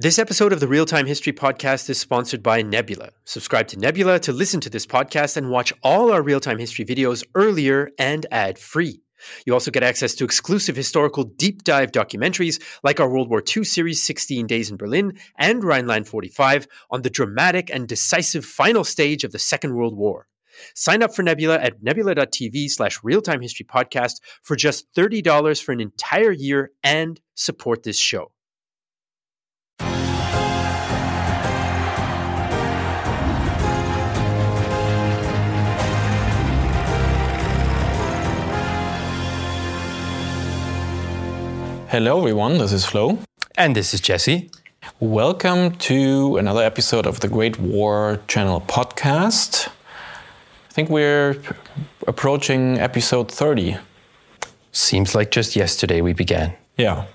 This episode of the Real Time History Podcast is sponsored by Nebula. Subscribe to Nebula to listen to this podcast and watch all our real time history videos earlier and ad free. You also get access to exclusive historical deep dive documentaries like our World War II series 16 Days in Berlin and Rhineland 45 on the dramatic and decisive final stage of the Second World War. Sign up for Nebula at nebula.tv slash realtime history podcast for just $30 for an entire year and support this show. Hello, everyone. This is Flo. And this is Jesse. Welcome to another episode of the Great War Channel podcast. I think we're approaching episode 30. Seems like just yesterday we began. Yeah.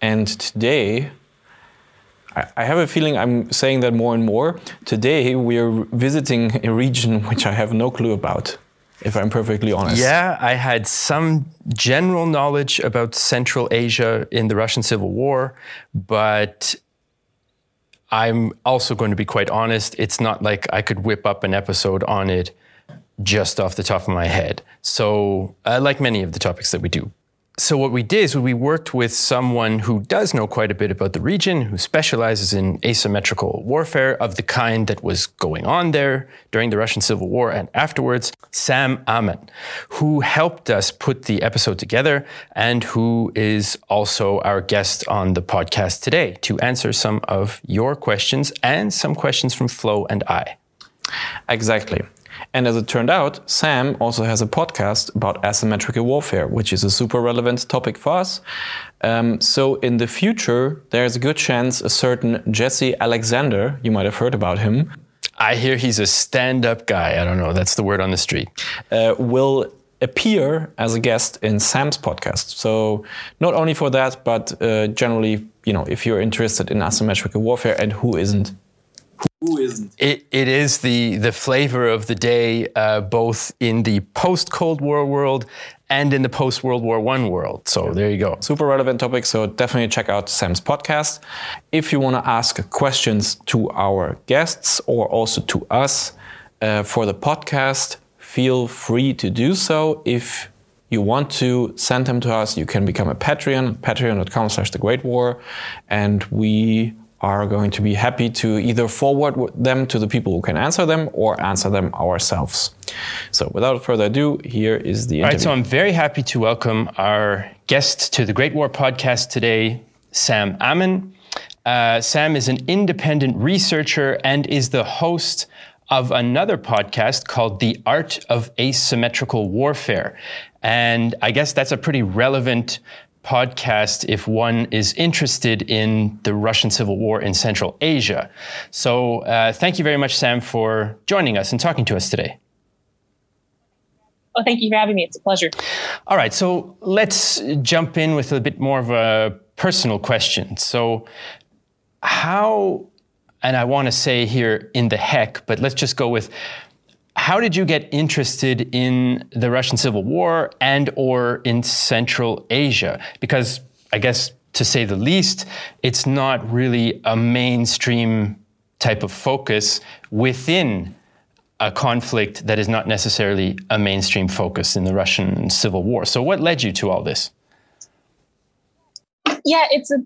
And today, I have a feeling I'm saying that more and more. Today, we're visiting a region which I have no clue about if I'm perfectly honest. Yeah, I had some general knowledge about Central Asia in the Russian Civil War, but I'm also going to be quite honest. It's not like I could whip up an episode on it just off the top of my head. So, uh, like many of the topics that we do, so what we did is we worked with someone who does know quite a bit about the region, who specializes in asymmetrical warfare of the kind that was going on there during the Russian Civil War and afterwards, Sam Amen, who helped us put the episode together and who is also our guest on the podcast today to answer some of your questions and some questions from Flo and I. Exactly. And as it turned out, Sam also has a podcast about asymmetrical warfare, which is a super relevant topic for us. Um, so in the future, there's a good chance a certain Jesse Alexander, you might have heard about him. I hear he's a stand up guy. I don't know, that's the word on the street. Uh, will appear as a guest in Sam's podcast. So not only for that, but uh, generally, you know, if you're interested in asymmetrical warfare and who isn't who isn't? It, it is the, the flavor of the day, uh, both in the post Cold War world and in the post World War One world. So there you go. Super relevant topic. So definitely check out Sam's podcast. If you want to ask questions to our guests or also to us uh, for the podcast, feel free to do so. If you want to send them to us, you can become a Patreon, patreon.com slash the Great War. And we are going to be happy to either forward them to the people who can answer them or answer them ourselves. So without further ado, here is the interview. All right, so I'm very happy to welcome our guest to the Great War podcast today, Sam Ammon. Uh, Sam is an independent researcher and is the host of another podcast called The Art of Asymmetrical Warfare. And I guess that's a pretty relevant podcast if one is interested in the Russian Civil War in Central Asia. So, uh, thank you very much, Sam, for joining us and talking to us today. Well, thank you for having me. It's a pleasure. All right, so let's jump in with a bit more of a personal question. So, how, and I want to say here in the heck, but let's just go with how did you get interested in the Russian Civil War and or in Central Asia? Because I guess to say the least, it's not really a mainstream type of focus within a conflict that is not necessarily a mainstream focus in the Russian Civil War. So what led you to all this? Yeah, it's a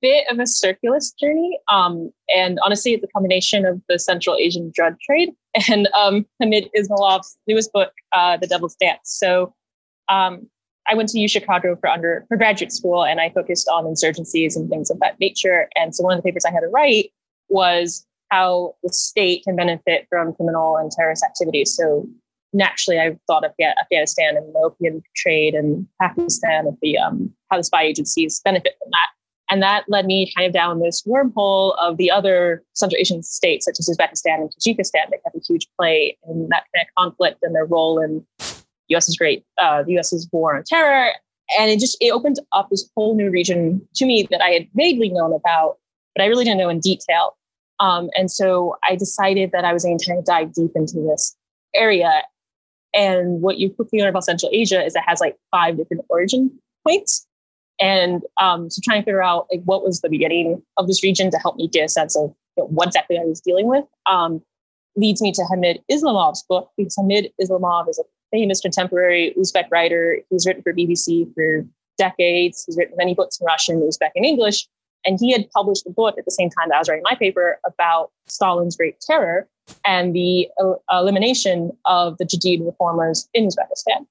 bit of a circulus journey. Um, and honestly, it's a combination of the Central Asian drug trade and um, Hamid Ismailov's newest book, uh, The Devil's Dance. So um, I went to U Chicago for under for graduate school, and I focused on insurgencies and things of that nature. And so one of the papers I had to write was how the state can benefit from criminal and terrorist activities. So naturally, I thought of Afghanistan and the opium trade and Pakistan and the um, how the spy agencies benefit from that. And that led me kind of down this wormhole of the other Central Asian states, such as Uzbekistan and Tajikistan, that have a huge play in that kind of conflict and their role in U.S.'s great, uh, the U.S.'s war on terror. And it just it opened up this whole new region to me that I had vaguely known about, but I really didn't know in detail. Um, and so I decided that I was going to kind of dive deep into this area. And what you quickly learn about Central Asia is it has like five different origin points. And um, so trying to figure out like what was the beginning of this region to help me get a sense of you know, what exactly I was dealing with um, leads me to Hamid Ismailov's book because Hamid Islamov is a famous contemporary Uzbek writer. He's written for BBC for decades. He's written many books in Russian, Uzbek, and English. And he had published a book at the same time that I was writing my paper about Stalin's Great Terror and the uh, elimination of the Jadid reformers in Uzbekistan.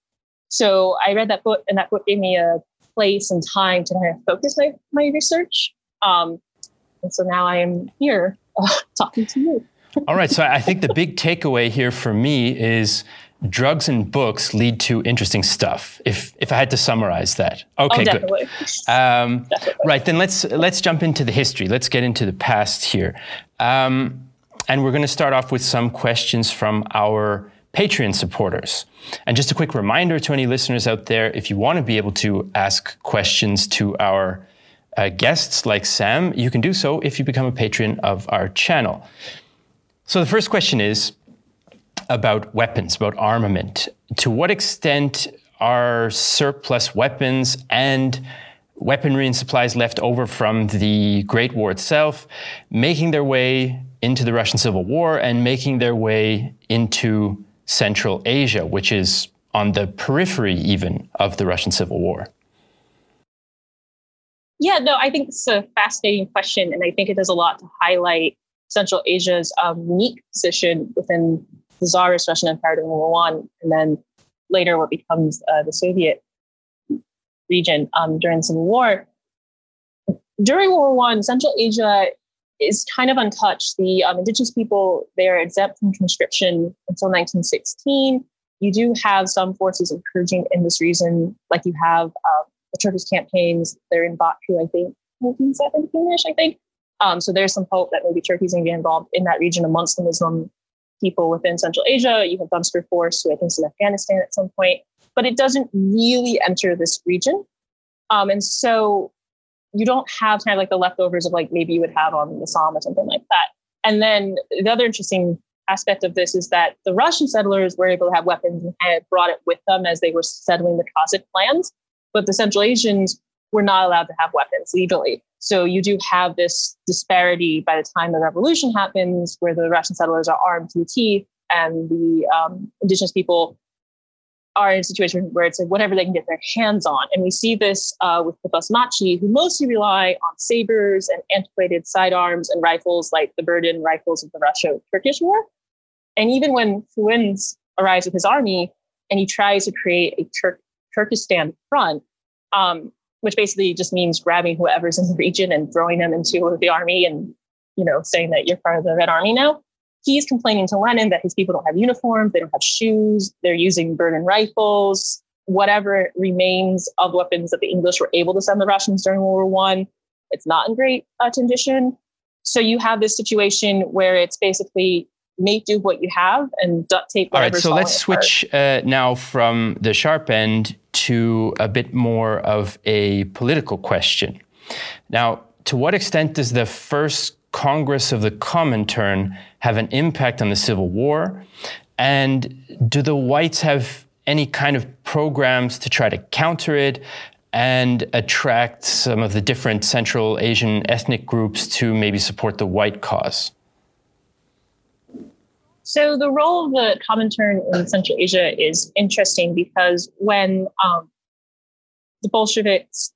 So I read that book, and that book gave me a place and time to kind of focus my, my research. Um, and so now I am here uh, talking to you. All right. So I think the big takeaway here for me is drugs and books lead to interesting stuff. If if I had to summarize that, okay, oh, good. Um. Right then, let's let's jump into the history. Let's get into the past here, um, and we're going to start off with some questions from our Patreon supporters. And just a quick reminder to any listeners out there: if you want to be able to ask questions to our uh, guests like Sam, you can do so if you become a patron of our channel. So the first question is about weapons, about armament. To what extent are surplus weapons and weaponry and supplies left over from the Great War itself making their way into the Russian Civil War and making their way into Central Asia, which is on the periphery even of the Russian Civil War? Yeah, no, I think it's a fascinating question. And I think it does a lot to highlight Central Asia's um, unique position within the Tsarist Russian Empire during World War One, and then later what becomes uh, the Soviet region um, during the Civil War. During World War One, Central Asia is kind of untouched. The um, indigenous people they are exempt from conscription until 1916. You do have some forces encouraging in this region, like you have uh, the Turkish campaigns. They're in Baku, I think, 1917ish, I think. Um, so there's some hope that maybe Turkey's going to be involved in that region amongst the Muslim people within Central Asia. You have Dunsterforce, who I think is in Afghanistan at some point, but it doesn't really enter this region. Um, and so you don't have kind of like the leftovers of like maybe you would have on the Somme or something like that. And then the other interesting aspect of this is that the Russian settlers were able to have weapons and of brought it with them as they were settling the Cossack lands. But the Central Asians were not allowed to have weapons legally. So you do have this disparity by the time the revolution happens, where the Russian settlers are armed to the teeth, and the um, indigenous people are in a situation where it's like whatever they can get their hands on. And we see this uh, with the Basmachi, who mostly rely on sabers and antiquated sidearms and rifles like the Berdan rifles of the Russo-Turkish War. And even when Frunze arrives with his army and he tries to create a Turk- Turkestan front, um, which basically just means grabbing whoever's in the region and throwing them into the army and, you know, saying that you're part of the Red Army now. He's complaining to Lenin that his people don't have uniforms, they don't have shoes, they're using Berdan rifles, whatever remains of weapons that the English were able to send the Russians during World War One. It's not in great uh, condition. So you have this situation where it's basically make do what you have and duct tape. All right, so let's switch uh, now from the sharp end to a bit more of a political question. Now, to what extent does the first Congress of the Comintern have an impact on the Civil War? And do the whites have any kind of programs to try to counter it and attract some of the different Central Asian ethnic groups to maybe support the white cause? So the role of the Comintern in Central Asia is interesting because when um, the Bolsheviks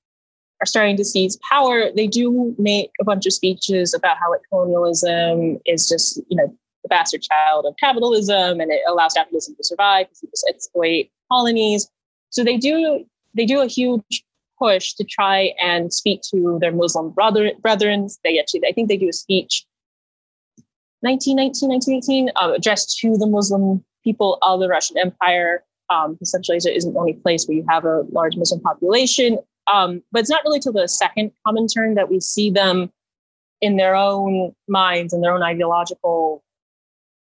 are starting to seize power, they do make a bunch of speeches about how like colonialism is just, you know, the bastard child of capitalism and it allows capitalism to survive because just exploit colonies. So they do they do a huge push to try and speak to their Muslim brother brethren. They actually I think they do a speech 1919, 1918, uh, addressed to the Muslim people of the Russian Empire. Um, Central Asia isn't the only place where you have a large Muslim population. Um, but it's not really till the second Comintern that we see them in their own minds and their own ideological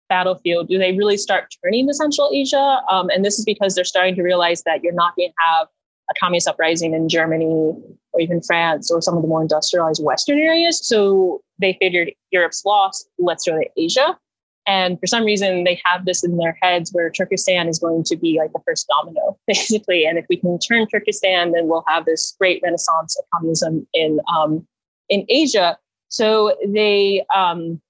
battlefield. Do they really start turning to Central Asia? Um, and this is because they're starting to realize that you're not going to have a communist uprising in Germany or even France or some of the more industrialized Western areas. So they figured Europe's lost, let's go to Asia. And for some reason, they have this in their heads where Turkestan is going to be like the first domino, basically. And if we can turn Turkestan, then we'll have this great renaissance of communism in um, in Asia. So they um,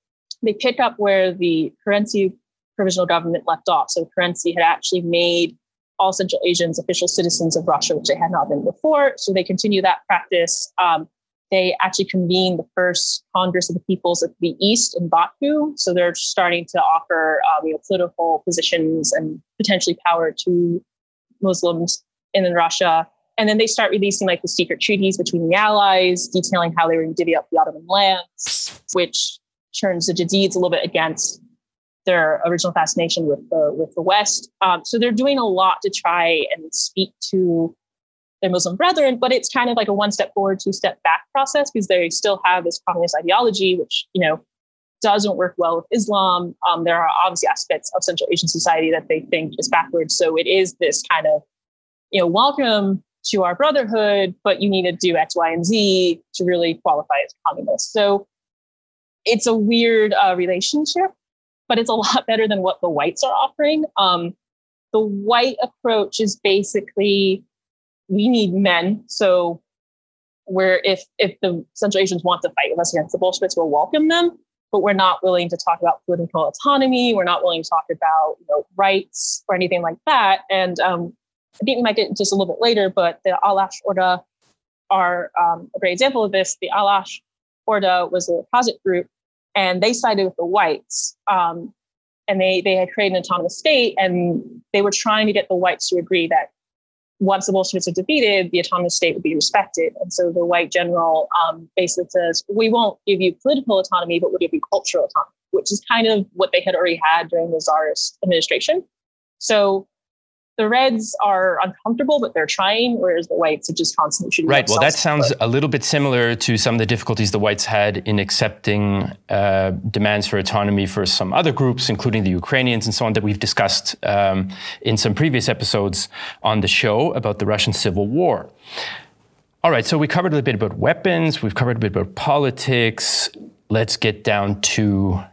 they pick up where the Kerensky provisional government left off. So Kerensky had actually made all Central Asians official citizens of Russia, which they had not been before. So they continue that practice. Um, they actually convened the first Congress of the Peoples of the East in Baku. So they're starting to offer um, you know, political positions and potentially power to Muslims in Russia. And then they start releasing like the secret treaties between the allies, detailing how they were going to divvy up the Ottoman lands, which turns the Jadids a little bit against their original fascination with the with the West. Um, so they're doing a lot to try and speak to their Muslim brethren, but it's kind of like a one step forward, two step back process because they still have this communist ideology, which you know doesn't work well with Islam. Um, there are obviously aspects of Central Asian society that they think is backwards. So it is this kind of you know welcome to our brotherhood, but you need to do X, Y, and Z to really qualify as communist. So it's a weird uh, relationship, but it's a lot better than what the whites are offering. Um, the white approach is basically we need men. So where if if the Central Asians want to fight with us against the Bolsheviks, we'll welcome them, but we're not willing to talk about political autonomy. We're not willing to talk about you know rights or anything like that. And um, I think we might get just a little bit later, but the Alash Orda are um, a great example of this. The Alash Orda was a Kazakh group, and they sided with the whites. Um, and they they had created an autonomous state, and they were trying to get the whites to agree that once the Bolsheviks are defeated, the autonomous state would be respected. And so the white general um, basically says, we won't give you political autonomy, but we'll give you cultural autonomy, which is kind of what they had already had during the czarist administration. So the Reds are uncomfortable, but they're trying, whereas the Whites are just constantly shooting. Right. Well, that sounds a little bit similar to some of the difficulties the Whites had in accepting uh, demands for autonomy for some other groups, including the Ukrainians and so on, that we've discussed um, in some previous episodes on the show about the Russian Civil War. All right. So we covered a little bit about weapons. We've covered a bit about politics. Let's get down to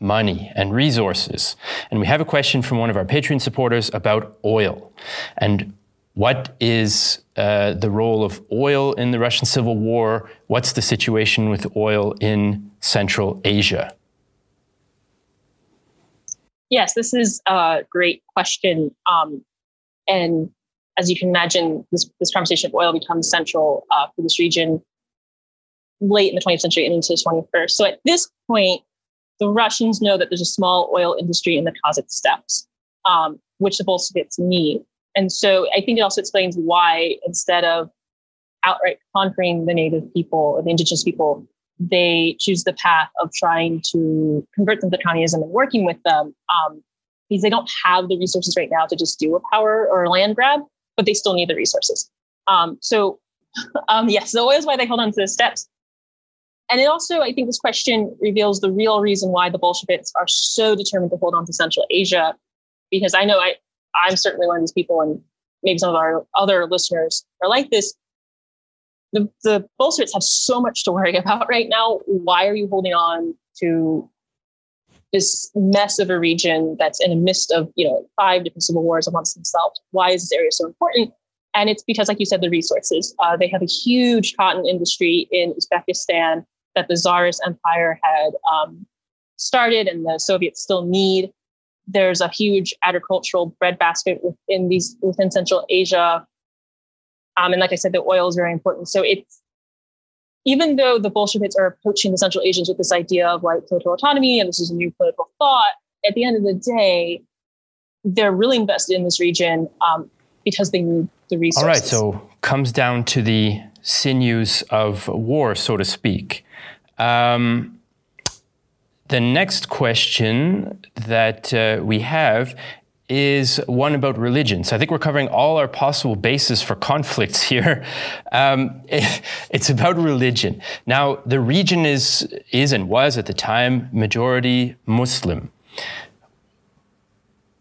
money and resources. And we have a question from one of our Patreon supporters about oil and what is uh, the role of oil in the Russian Civil War? What's the situation with oil in Central Asia? Yes, this is a great question. Um, and as you can imagine, this, this conversation of oil becomes central uh, for this region late in the 20th century and into the 21st. So at this point, the Russians know that there's a small oil industry in the Kazakh steppes, um, which the Bolsheviks need. And so I think it also explains why instead of outright conquering the native people or the indigenous people, they choose the path of trying to convert them to communism and working with them um, because they don't have the resources right now to just do a power or a land grab, but they still need the resources. Um, so, um, yes, the oil is why they hold on to the steppes. And it also, I think this question reveals the real reason why the Bolsheviks are so determined to hold on to Central Asia. Because I know I, I'm certainly one of these people, and maybe some of our other listeners are like this. The, the Bolsheviks have so much to worry about right now. Why are you holding on to this mess of a region that's in the midst of, you know, five different civil wars amongst themselves? Why is this area so important? And it's because, like you said, the resources. Uh, they have a huge cotton industry in Uzbekistan that the Tsarist Empire had um, started and the Soviets still need. There's a huge agricultural breadbasket within these within Central Asia, um, and like I said, the oil is very important. So it's even though the Bolsheviks are approaching the Central Asians with this idea of like political autonomy and this is a new political thought, at the end of the day, they're really invested in this region um, because they need the resources. All right, so comes down to the sinews of war, so to speak. Um, the next question that uh, we have is one about religion. So I think we're covering all our possible bases for conflicts here. Um, it, it's about religion. Now, the region is, is and was at the time majority Muslim.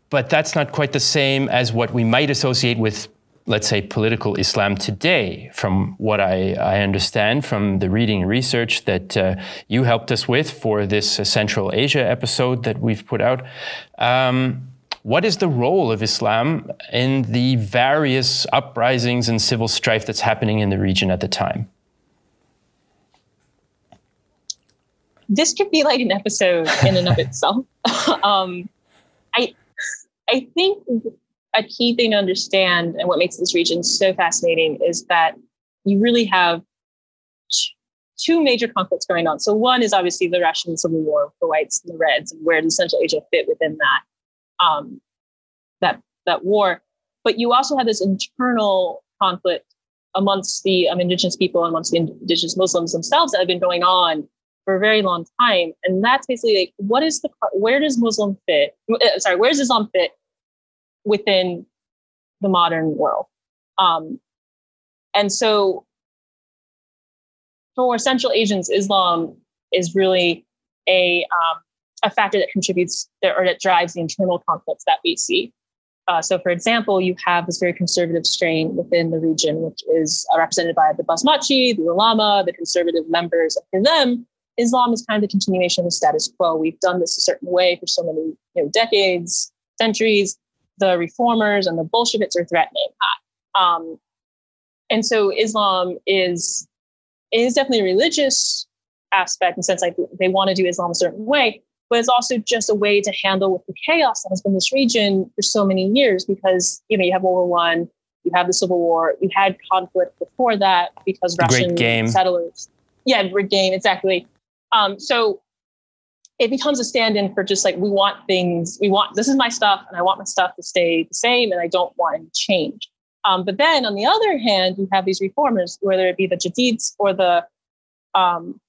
But that's not quite the same as what we might associate with let's say, political Islam today, from what I, I understand from the reading and research that uh, you helped us with for this uh, Central Asia episode that we've put out. Um, what is the role of Islam in the various uprisings and civil strife that's happening in the region at the time? This could be like an episode in and of itself. um, I, I think a key thing to understand and what makes this region so fascinating is that you really have two major conflicts going on. So one is obviously the Russian Civil War, the whites and the reds, and where does Central Asia fit within that um, that that war? But you also have this internal conflict amongst the um, indigenous people, amongst the indigenous Muslims themselves that have been going on for a very long time, and that's basically like, what is the where does Muslim fit? Uh, sorry, where does Islam fit within the modern world. Um, and so for Central Asians, Islam is really a, um, a factor that contributes or that drives the internal conflicts that we see. Uh, so, for example, you have this very conservative strain within the region, which is uh, represented by the Basmachi, the Ulama, the conservative members. For them, Islam is kind of the continuation of the status quo. We've done this a certain way for so many you know, decades, centuries the reformers and the Bolsheviks are threatening that. Um, and so Islam is is definitely a religious aspect in the sense like they want to do Islam a certain way, but it's also just a way to handle with the chaos that has been this region for so many years because you know you have World War One, you have the Civil War, you had conflict before that because Russian settlers. Yeah, great game, exactly. Um, so it becomes a stand-in for just like we want things we want this is my stuff and i want my stuff to stay the same and i don't want any change. Um, but then on the other hand you have these reformers whether it be the jadids or the um,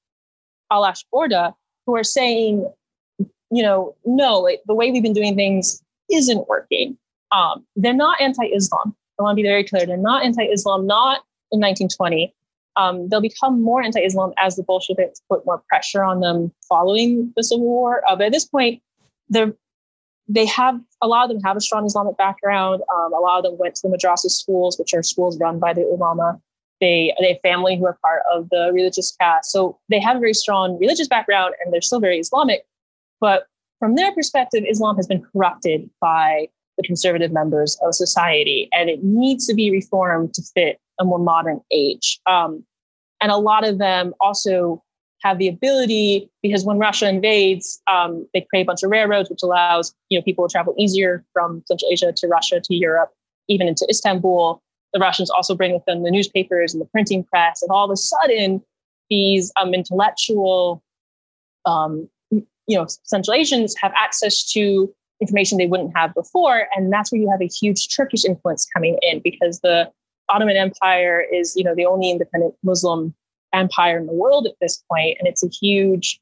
alash orda who are saying you know no like, the way we've been doing things isn't working. Um, they're not anti-islam. I want to be very clear. They're not anti-islam not in 1920 um, they'll become more anti-Islam as the Bolsheviks put more pressure on them following the Civil War. Uh, but at this point, they're have a lot of them have a strong Islamic background. Um, a lot of them went to the madrasa schools, which are schools run by the ulama. They they family who are part of the religious caste, so they have a very strong religious background, and they're still very Islamic. But from their perspective, Islam has been corrupted by the conservative members of society, and it needs to be reformed to fit a more modern age. Um, and a lot of them also have the ability because when Russia invades, um, they create a bunch of railroads, which allows you know people to travel easier from Central Asia to Russia to Europe, even into Istanbul. The Russians also bring with them the newspapers and the printing press, and all of a sudden, these um, intellectual, um, you know, Central Asians have access to information they wouldn't have before, and that's where you have a huge Turkish influence coming in because the Ottoman Empire is, you know, the only independent Muslim empire in the world at this point, and it's a huge,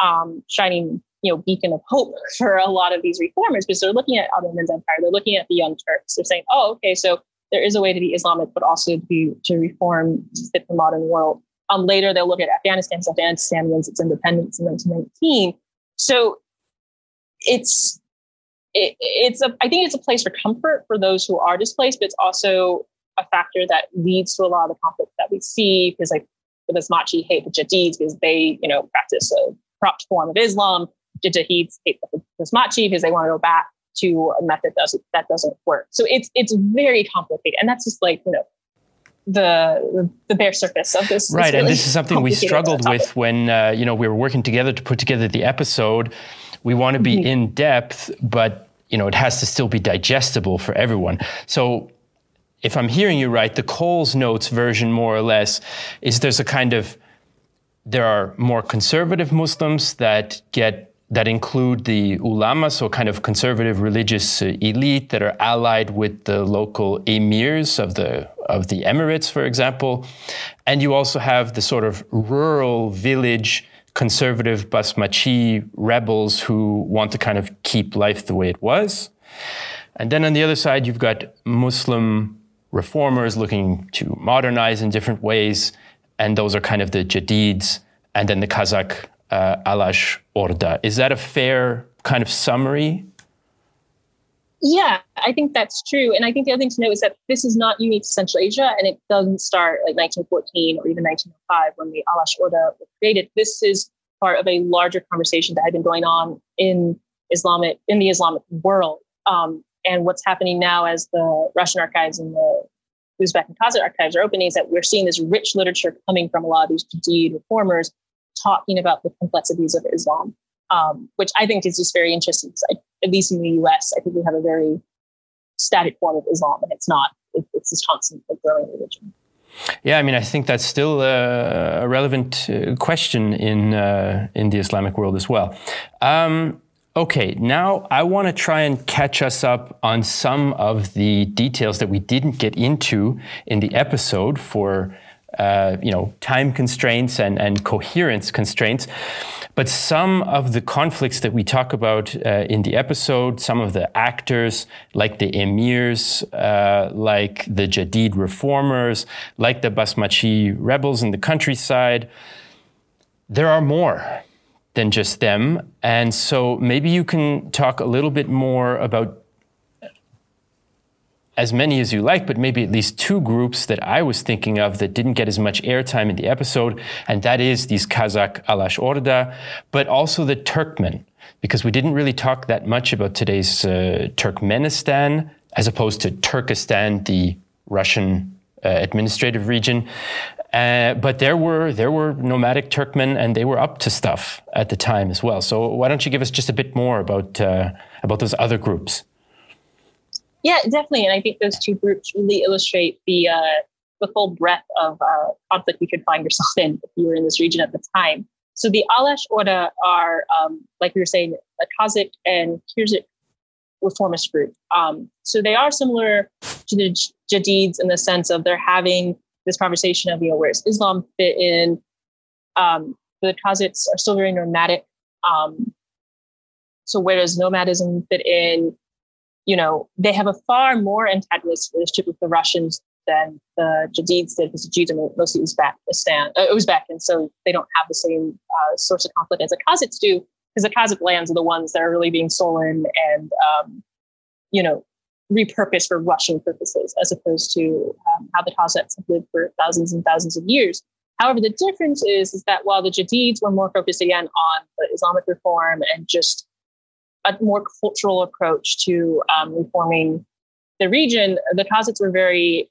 um, shining, you know, beacon of hope for a lot of these reformers because they're looking at Ottoman Empire, they're looking at the Young Turks, they're saying, oh, okay, so there is a way to be Islamic, but also to to reform to fit the modern world. Um, later, they'll look at Afghanistan. So Afghanistan wins its independence in 1919. So it's it, it's a I think it's a place for comfort for those who are displaced, but it's also a factor that leads to a lot of the conflict that we see because like the Basmachi hate the Jadids because they, you know, practice a corrupt form of Islam. The Jadids hate the Basmachi because they want to go back to a method that doesn't, that doesn't work. So it's it's very complicated. And that's just like, you know, the the bare surface of this. Right, really and this is something we struggled with when uh, you know we were working together to put together the episode. We want to be mm-hmm. in depth, but you know it has to still be digestible for everyone. So if I'm hearing you right, the Coles Notes version, more or less, is there's a kind of there are more conservative Muslims that get that include the ulama, so kind of conservative religious uh, elite that are allied with the local emirs of the of the emirates, for example, and you also have the sort of rural village conservative Basmachi rebels who want to kind of keep life the way it was. And then on the other side, you've got Muslim reformers looking to modernize in different ways. And those are kind of the Jadids and then the Kazakh uh, Alash Orda. Is that a fair kind of summary? Yeah, I think that's true. And I think the other thing to note is that this is not unique to Central Asia and it doesn't start like 1914 or even 1905 when the Alash Orda was created. This is part of a larger conversation that had been going on in Islamic in the Islamic world. Um, and what's happening now as the Russian archives and the Uzbek and Kazakh archives are opening is that we're seeing this rich literature coming from a lot of these Jadid reformers talking about the complexities of Islam, um, which I think is just very interesting. I, at least in the US, I think we have a very static form of Islam, and it's not. It, it's this constant growing religion. Yeah, I mean, I think that's still a, relevant uh, question in uh, in the Islamic world as well. Um, Okay, now I want to try and catch us up on some of the details that we didn't get into in the episode for uh, you know time constraints and, and coherence constraints. But some of the conflicts that we talk about uh, in the episode, some of the actors, like the emirs, uh, like the Jadid reformers, like the Basmachi rebels in the countryside, there are more than just them. And so maybe you can talk a little bit more about as many as you like, but maybe at least two groups that I was thinking of that didn't get as much airtime in the episode, and that is these Kazakh Alash Orda, but also the Turkmen, because we didn't really talk that much about today's uh, Turkmenistan as opposed to Turkestan, the Russian uh, administrative region. Uh, but there were there were nomadic Turkmen, and they were up to stuff at the time as well. So why don't you give us just a bit more about uh, about those other groups? Yeah, definitely, and I think those two groups really illustrate the uh, the full breadth of uh, conflict you could find yourself in if you were in this region at the time. So the Alash Orda are, um, like we were saying, a Kazakh and Kyrgyz reformist group. Um, so they are similar to the Jadids in the sense of they're having this conversation of you know where does Islam fit in. Um, the Kazakhs are still very nomadic. Um, so where does nomadism fit in? You know, they have a far more antagonistic relationship with the Russians than the Jadids did, because the Jadids are mostly Uzbekistan, uh, Uzbek, and so they don't have the same uh, source of conflict as the Kazakhs do, because the Kazakh lands are the ones that are really being stolen and, um, you know, repurposed for Russian purposes, as opposed to um, how the Kazakhs have lived for thousands and thousands of years. However, the difference is, is that while the Jadids were more focused again on the Islamic reform and just a more cultural approach to um, reforming the region, the Kazakhs were very,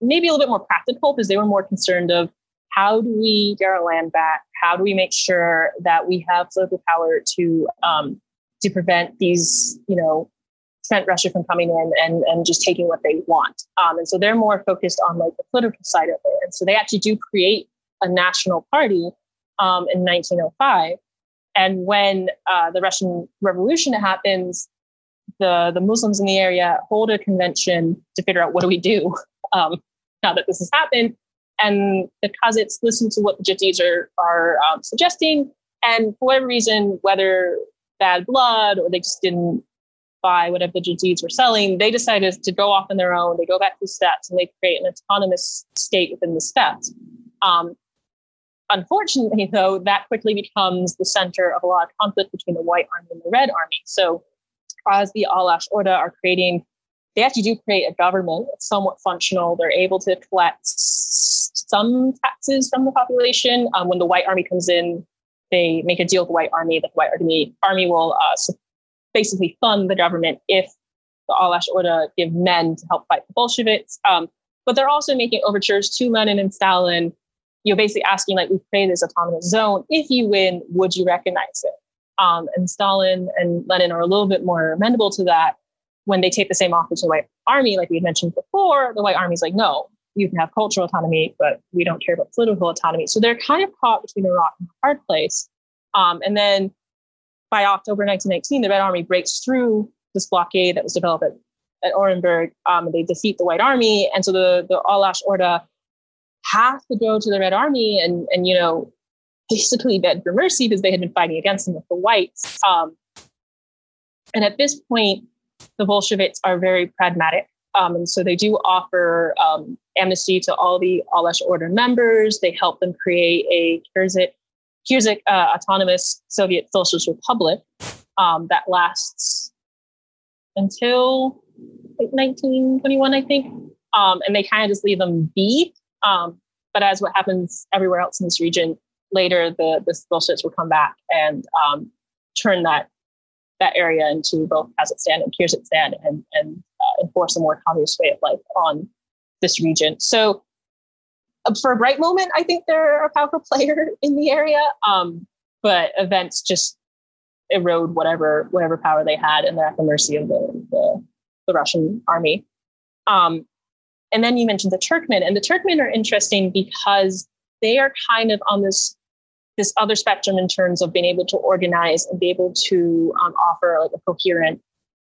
maybe a little bit more practical because they were more concerned of how do we get our land back? How do we make sure that we have political power to um, to prevent these, you know, prevent Russia from coming in and, and just taking what they want. Um, and so they're more focused on like the political side of it. And so they actually do create a national party um, in 1905. And when uh, the Russian Revolution happens, the, the Muslims in the area hold a convention to figure out what do we do um, now that this has happened. And the Kazakhs listen to what the Jadids are, are um, suggesting. And for whatever reason, whether bad blood or they just didn't buy whatever the Jadids were selling, they decided to go off on their own. They go back to the steppes and they create an autonomous state within the steppes. Um, unfortunately, though, that quickly becomes the center of a lot of conflict between the White Army and the Red Army. So, as the Alash Orda are creating, they actually do create a government. It's somewhat functional. They're able to collect some taxes from the population. Um, when the White Army comes in, they make a deal with the White Army that the White Army, Army will uh, basically fund the government if the Alash Orda give men to help fight the Bolsheviks. Um, but they're also making overtures to Lenin and Stalin, you know, basically asking, like, we created this autonomous zone. If you win, would you recognize it? Um, and Stalin and Lenin are a little bit more amenable to that when they take the same offer to the White Army, like we had mentioned before. The White Army's like, no, you can have cultural autonomy, but we don't care about political autonomy. So they're kind of caught between a rock and a hard place. Um, and then by October 1919, the Red Army breaks through this blockade that was developed at, at Orenburg. Um, they defeat the White Army, and so the the Alash Orda have to go to the Red Army and and you know basically beg for mercy because they had been fighting against them with the Whites. Um, and at this point, the Bolsheviks are very pragmatic. Um, and so they do offer um, amnesty to all the Alash Orda members. They help them create a Kyrgyz uh, autonomous Soviet Socialist Republic um, that lasts until like 1921, I think. Um, and they kind of just leave them be. Um, but as what happens everywhere else in this region, later the the Bolsheviks will come back and um, turn that that area into both Kazakhstan and Kyrgyzstan and and uh, enforce a more communist way of life on this region. So for a bright moment, I think they're a powerful player in the area. Um, but events just erode whatever whatever power they had, and they're at the mercy of the the, the Russian army. Um, and then you mentioned the Turkmen, and the Turkmen are interesting because they are kind of on this this other spectrum in terms of being able to organize and be able to um, offer like a coherent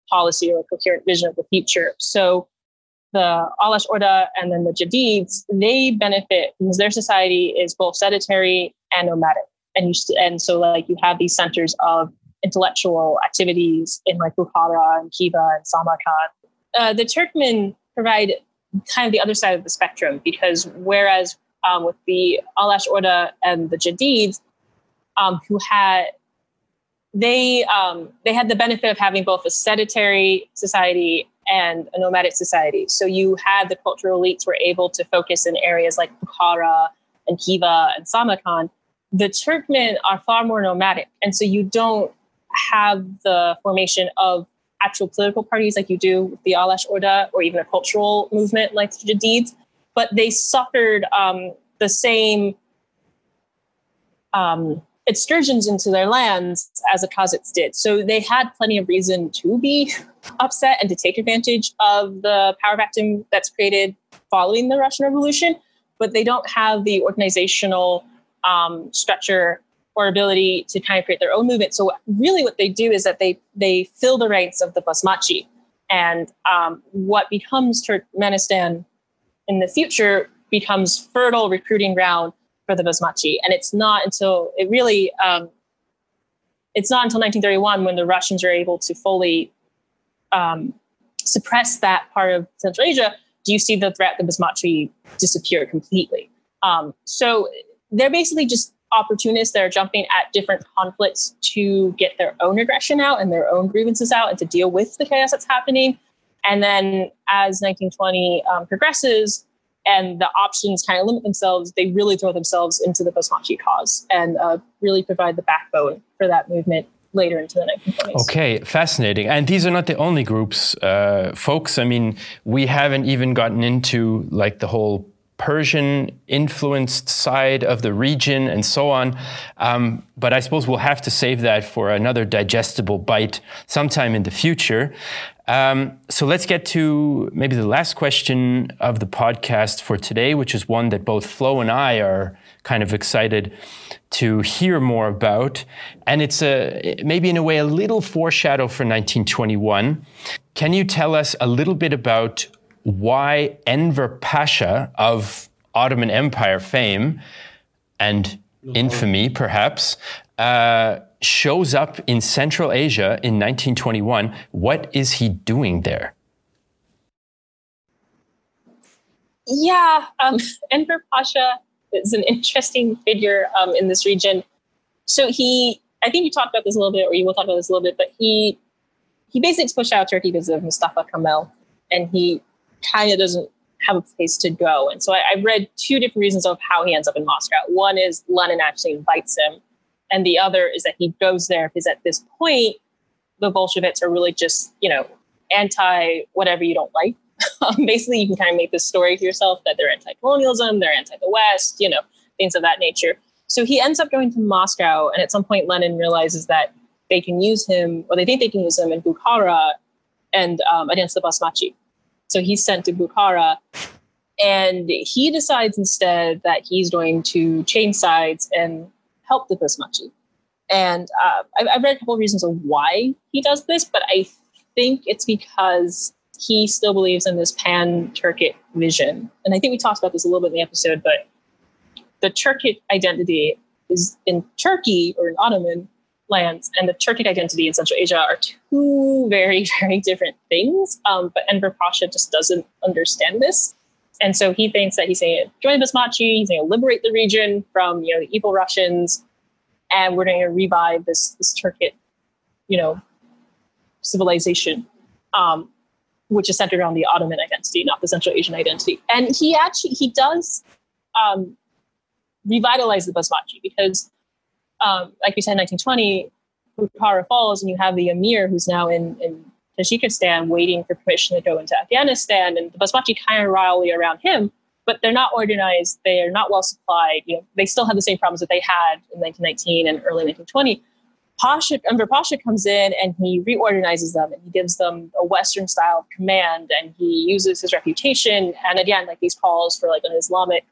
policy or a coherent vision of the future. So the Alash Orda and then the Jadids, they benefit because their society is both sedentary and nomadic. And you st- and so like you have these centers of intellectual activities in like Bukhara and Khiva and Samarkand. Uh, the Turkmen provide kind of the other side of the spectrum because whereas um, with the Alash Orda and the Jadids, um, who had they um, they had the benefit of having both a sedentary society and a nomadic society. So you had the cultural elites were able to focus in areas like Bukhara and Khiva and Samarkand. The Turkmen are far more nomadic, and so you don't have the formation of actual political parties like you do with the Alash Orda or even a cultural movement like the Jadids, but they suffered um, the same um, excursions into their lands as the Kazakhs did. So they had plenty of reason to be upset and to take advantage of the power vacuum that's created following the Russian Revolution, but they don't have the organizational um, structure or ability to kind of create their own movement. So really, what they do is that they they fill the ranks of the Basmachi, and um, what becomes Turkmenistan in the future becomes fertile recruiting ground for the Basmachi. And it's not until it really, um, it's not until 1931 when the Russians are able to fully um, suppress that part of Central Asia, do you see the threat the Basmachi disappear completely. Um, so they're basically just opportunists that are jumping at different conflicts to get their own aggression out and their own grievances out and to deal with the chaos that's happening. And then as 1920 um, progresses, and the options kind of limit themselves, they really throw themselves into the Basmachi cause and uh, really provide the backbone for that movement later into the 1920s. Okay, fascinating. And these are not the only groups, uh, folks. I mean, we haven't even gotten into like the whole Persian influenced side of the region and so on. Um, but I suppose we'll have to save that for another digestible bite sometime in the future. Um, so let's get to maybe the last question of the podcast for today, which is one that both Flo and I are kind of excited to hear more about. And it's a maybe in a way a little foreshadow for 1921. Can you tell us a little bit about why Enver Pasha of Ottoman Empire fame and infamy, perhaps, uh, shows up in Central Asia in 1921. What is he doing there? Yeah, um, Enver Pasha is an interesting figure um, in this region. So he, I think you talked about this a little bit, or you will talk about this a little bit, but he he basically pushed out Turkey because of Mustafa Kemal, and he kind of doesn't have a place to go. And so I, I read two different reasons of how he ends up in Moscow. One is Lenin actually invites him and the other is that he goes there because at this point, the Bolsheviks are really just, you know, anti whatever you don't like. Um, basically, you can kind of make this story for yourself that they're anti colonialism, they're anti the West, you know, things of that nature. So he ends up going to Moscow. And at some point, Lenin realizes that they can use him, or they think they can use him in Bukhara and um, against the Basmachi. So he's sent to Bukhara. And he decides instead that he's going to change sides and help the much. And uh, I've, I've read a couple of reasons of why he does this, but I think it's because he still believes in this pan Turkic vision. And I think we talked about this a little bit in the episode, but the Turkic identity is in Turkey or in Ottoman lands, and the Turkic identity in Central Asia are two very, very different things. Um, but Enver Pasha just doesn't understand this. And so he thinks that he's to join the Basmachi, he's going to liberate the region from you know the evil Russians, and we're going to revive this this Turkic, you know, civilization. um, which is centered around the Ottoman identity, not the Central Asian identity. And he actually he does um, revitalize the Basmachi because, um, like we said, in 1920, Bukhara falls, and you have the emir who's now in, in Tajikistan waiting for permission to go into Afghanistan, and the Basmachi kind of rally around him. But they're not organized. They are not well supplied. You know, they still have the same problems that they had in 1919 and early 1920 Pasha, Enver Pasha comes in and he reorganizes them and he gives them a Western style of command and he uses his reputation and again, like these calls for like an Islamic,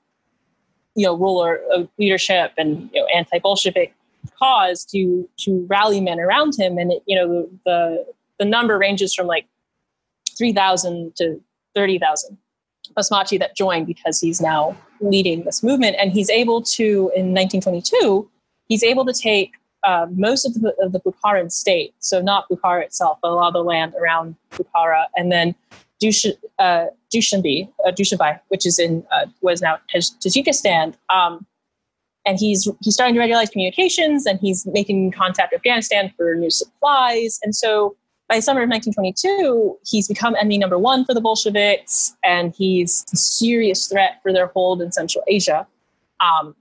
you know, ruler of leadership and you know, anti-Bolshevik cause to to rally men around him. And it, you know, the the number ranges from like three thousand to thirty thousand Basmachi that joined because he's now leading this movement. And he's able to in 1922 he's able to take uh, most of the, of the Bukharan state, so not Bukhara itself, but a lot of the land around Bukhara, and then Dush, uh, Dushanbe, uh, Dushanbe, which is in uh, what is now Tajikistan. Um, and he's he's starting to regularize communications, and he's making contact with Afghanistan for new supplies. And so by summer of 1922, he's become enemy number one for the Bolsheviks, and he's a serious threat for their hold in Central Asia. Um,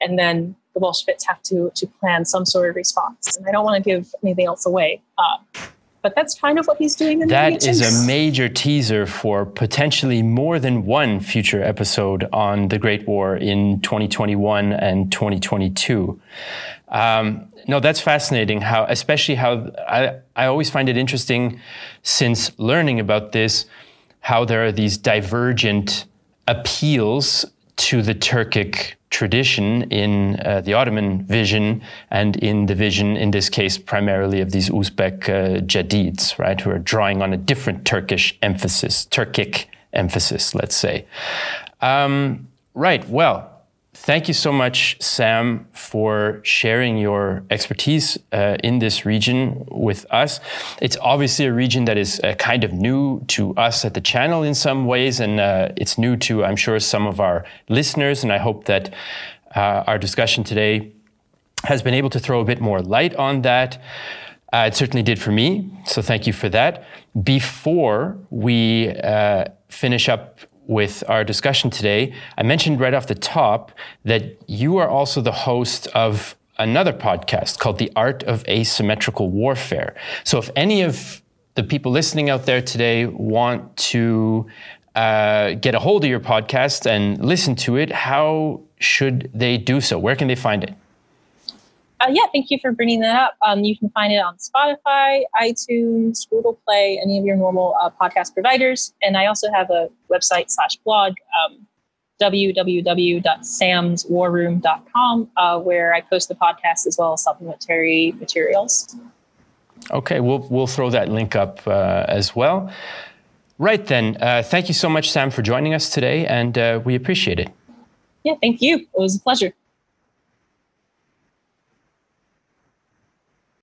and then the Bolsheviks have to to plan some sort of response. And I don't want to give anything else away. Uh, but that's kind of what he's doing in. That is a major teaser for potentially more than one future episode on the Great War in 2021 and 2022. Um, no, that's fascinating. How, especially how I, I always find it interesting since learning about this, how there are these divergent appeals to the Turkic tradition in uh, the Ottoman vision and in the vision, in this case, primarily of these Uzbek uh, Jadids, right, who are drawing on a different Turkish emphasis, Turkic emphasis, let's say. Um, right, well, Thank you so much, Sam, for sharing your expertise uh, in this region with us. It's obviously a region that is uh, kind of new to us at the channel in some ways, and uh, it's new to, I'm sure, some of our listeners. And I hope that uh, our discussion today has been able to throw a bit more light on that. Uh, it certainly did for me, so thank you for that. Before we uh, finish up with our discussion today, I mentioned right off the top that you are also the host of another podcast called The Art of Asymmetrical Warfare. So if any of the people listening out there today want to uh, get a hold of your podcast and listen to it, how should they do so? Where can they find it? Uh, yeah, thank you for bringing that up. Um, you can find it on Spotify, iTunes, Google Play, any of your normal uh, podcast providers. And I also have a website slash blog, um, www.samswarroom.com, uh, where I post the podcast as well as supplementary materials. Okay, we'll, we'll throw that link up uh, as well. Right then, uh, thank you so much, Sam, for joining us today, and uh, we appreciate it. Yeah, thank you. It was a pleasure.